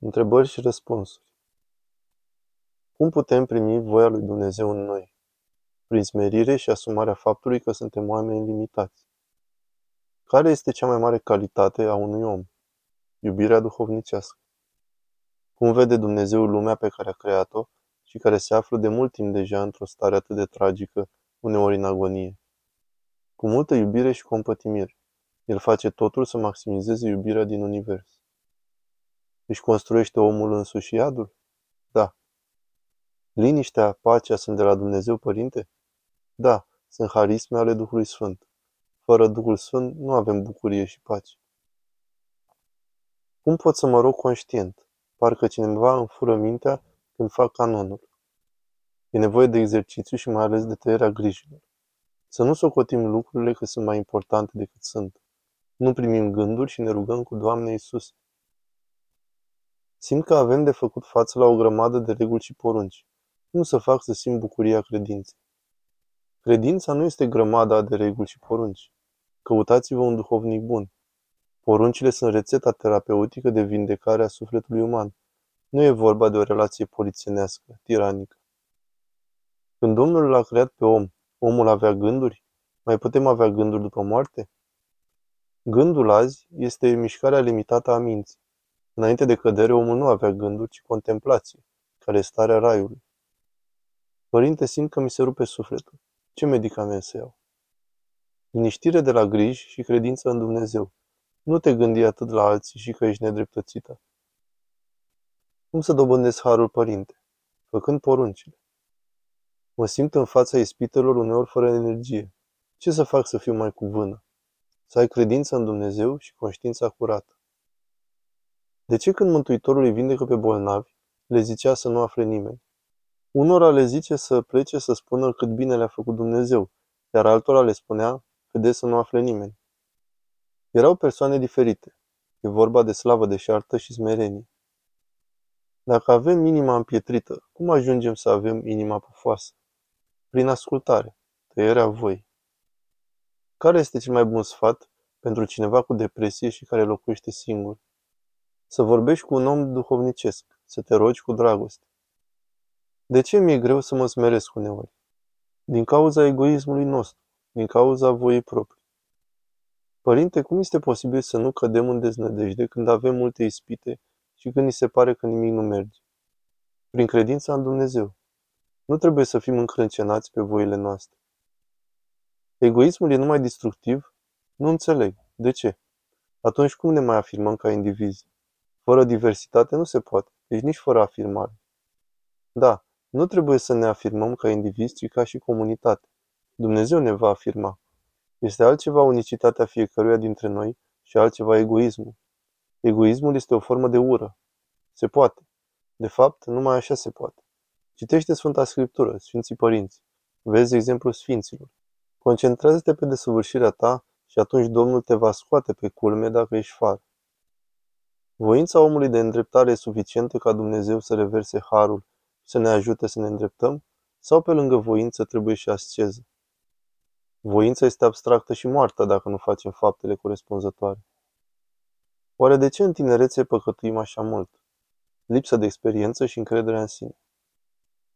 Întrebări și răspunsuri. Cum putem primi voia lui Dumnezeu în noi? Prin smerire și asumarea faptului că suntem oameni limitați. Care este cea mai mare calitate a unui om? Iubirea duhovnicească. Cum vede Dumnezeu lumea pe care a creat-o și care se află de mult timp deja într-o stare atât de tragică, uneori în agonie? Cu multă iubire și compătimire, El face totul să maximizeze iubirea din univers. Își construiește omul însuși iadul? Da. Liniștea, pacea sunt de la Dumnezeu Părinte? Da, sunt harisme ale Duhului Sfânt. Fără Duhul Sfânt nu avem bucurie și pace. Cum pot să mă rog conștient? Parcă cineva îmi fură mintea când fac canonul. E nevoie de exercițiu și mai ales de tăierea grijilor. Să nu socotim lucrurile că sunt mai importante decât sunt. Nu primim gânduri și ne rugăm cu Doamne Isus. Simt că avem de făcut față la o grămadă de reguli și porunci. Cum să fac să simt bucuria credinței? Credința nu este grămada de reguli și porunci. Căutați-vă un duhovnic bun. Poruncile sunt rețeta terapeutică de vindecare a sufletului uman. Nu e vorba de o relație polițienească, tiranică. Când Domnul l-a creat pe om, omul avea gânduri? Mai putem avea gânduri după moarte? Gândul azi este mișcarea limitată a minții. Înainte de cădere, omul nu avea gânduri, ci contemplație, care e starea raiului. Părinte, simt că mi se rupe sufletul. Ce medicament să iau? Liniștire de la griji și credință în Dumnezeu. Nu te gândi atât la alții și că ești nedreptățită. Cum să dobândesc harul, părinte? Făcând poruncile. Mă simt în fața ispitelor uneori fără energie. Ce să fac să fiu mai cu vână? Să ai credință în Dumnezeu și conștiința curată. De ce când Mântuitorul îi vindecă pe bolnavi, le zicea să nu afle nimeni? Unora le zice să plece să spună cât bine le-a făcut Dumnezeu, iar altora le spunea, vedeți să nu afle nimeni. Erau persoane diferite. E vorba de slavă deșartă și smerenie. Dacă avem inima împietrită, cum ajungem să avem inima pufoasă? Prin ascultare, tăierea voi. Care este cel mai bun sfat pentru cineva cu depresie și care locuiește singur? Să vorbești cu un om duhovnicesc, să te rogi cu dragoste. De ce mi-e greu să mă smeresc uneori? Din cauza egoismului nostru, din cauza voii proprii. Părinte, cum este posibil să nu cădem în deznădejde când avem multe ispite și când ni se pare că nimic nu merge? Prin credința în Dumnezeu. Nu trebuie să fim încrâncenați pe voile noastre. Egoismul e numai destructiv? Nu înțeleg. De ce? Atunci cum ne mai afirmăm ca indivizi? Fără diversitate nu se poate, deci nici fără afirmare. Da, nu trebuie să ne afirmăm ca indivizi, ci ca și comunitate. Dumnezeu ne va afirma. Este altceva unicitatea fiecăruia dintre noi și altceva egoismul. Egoismul este o formă de ură. Se poate. De fapt, numai așa se poate. Citește Sfânta Scriptură, Sfinții Părinți. Vezi exemplul Sfinților. Concentrează-te pe desăvârșirea ta și atunci Domnul te va scoate pe culme dacă ești far. Voința omului de îndreptare e suficientă ca Dumnezeu să reverse harul și să ne ajute să ne îndreptăm? Sau pe lângă voință trebuie și asceză? Voința este abstractă și moartă dacă nu facem faptele corespunzătoare. Oare de ce în tinerețe păcătuim așa mult? Lipsa de experiență și încrederea în sine.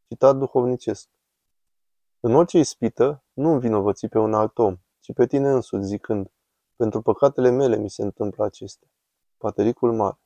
Citat duhovnicesc. În orice ispită, nu învinovăți pe un alt om, ci pe tine însuți, zicând, pentru păcatele mele mi se întâmplă acestea. Patericul Mare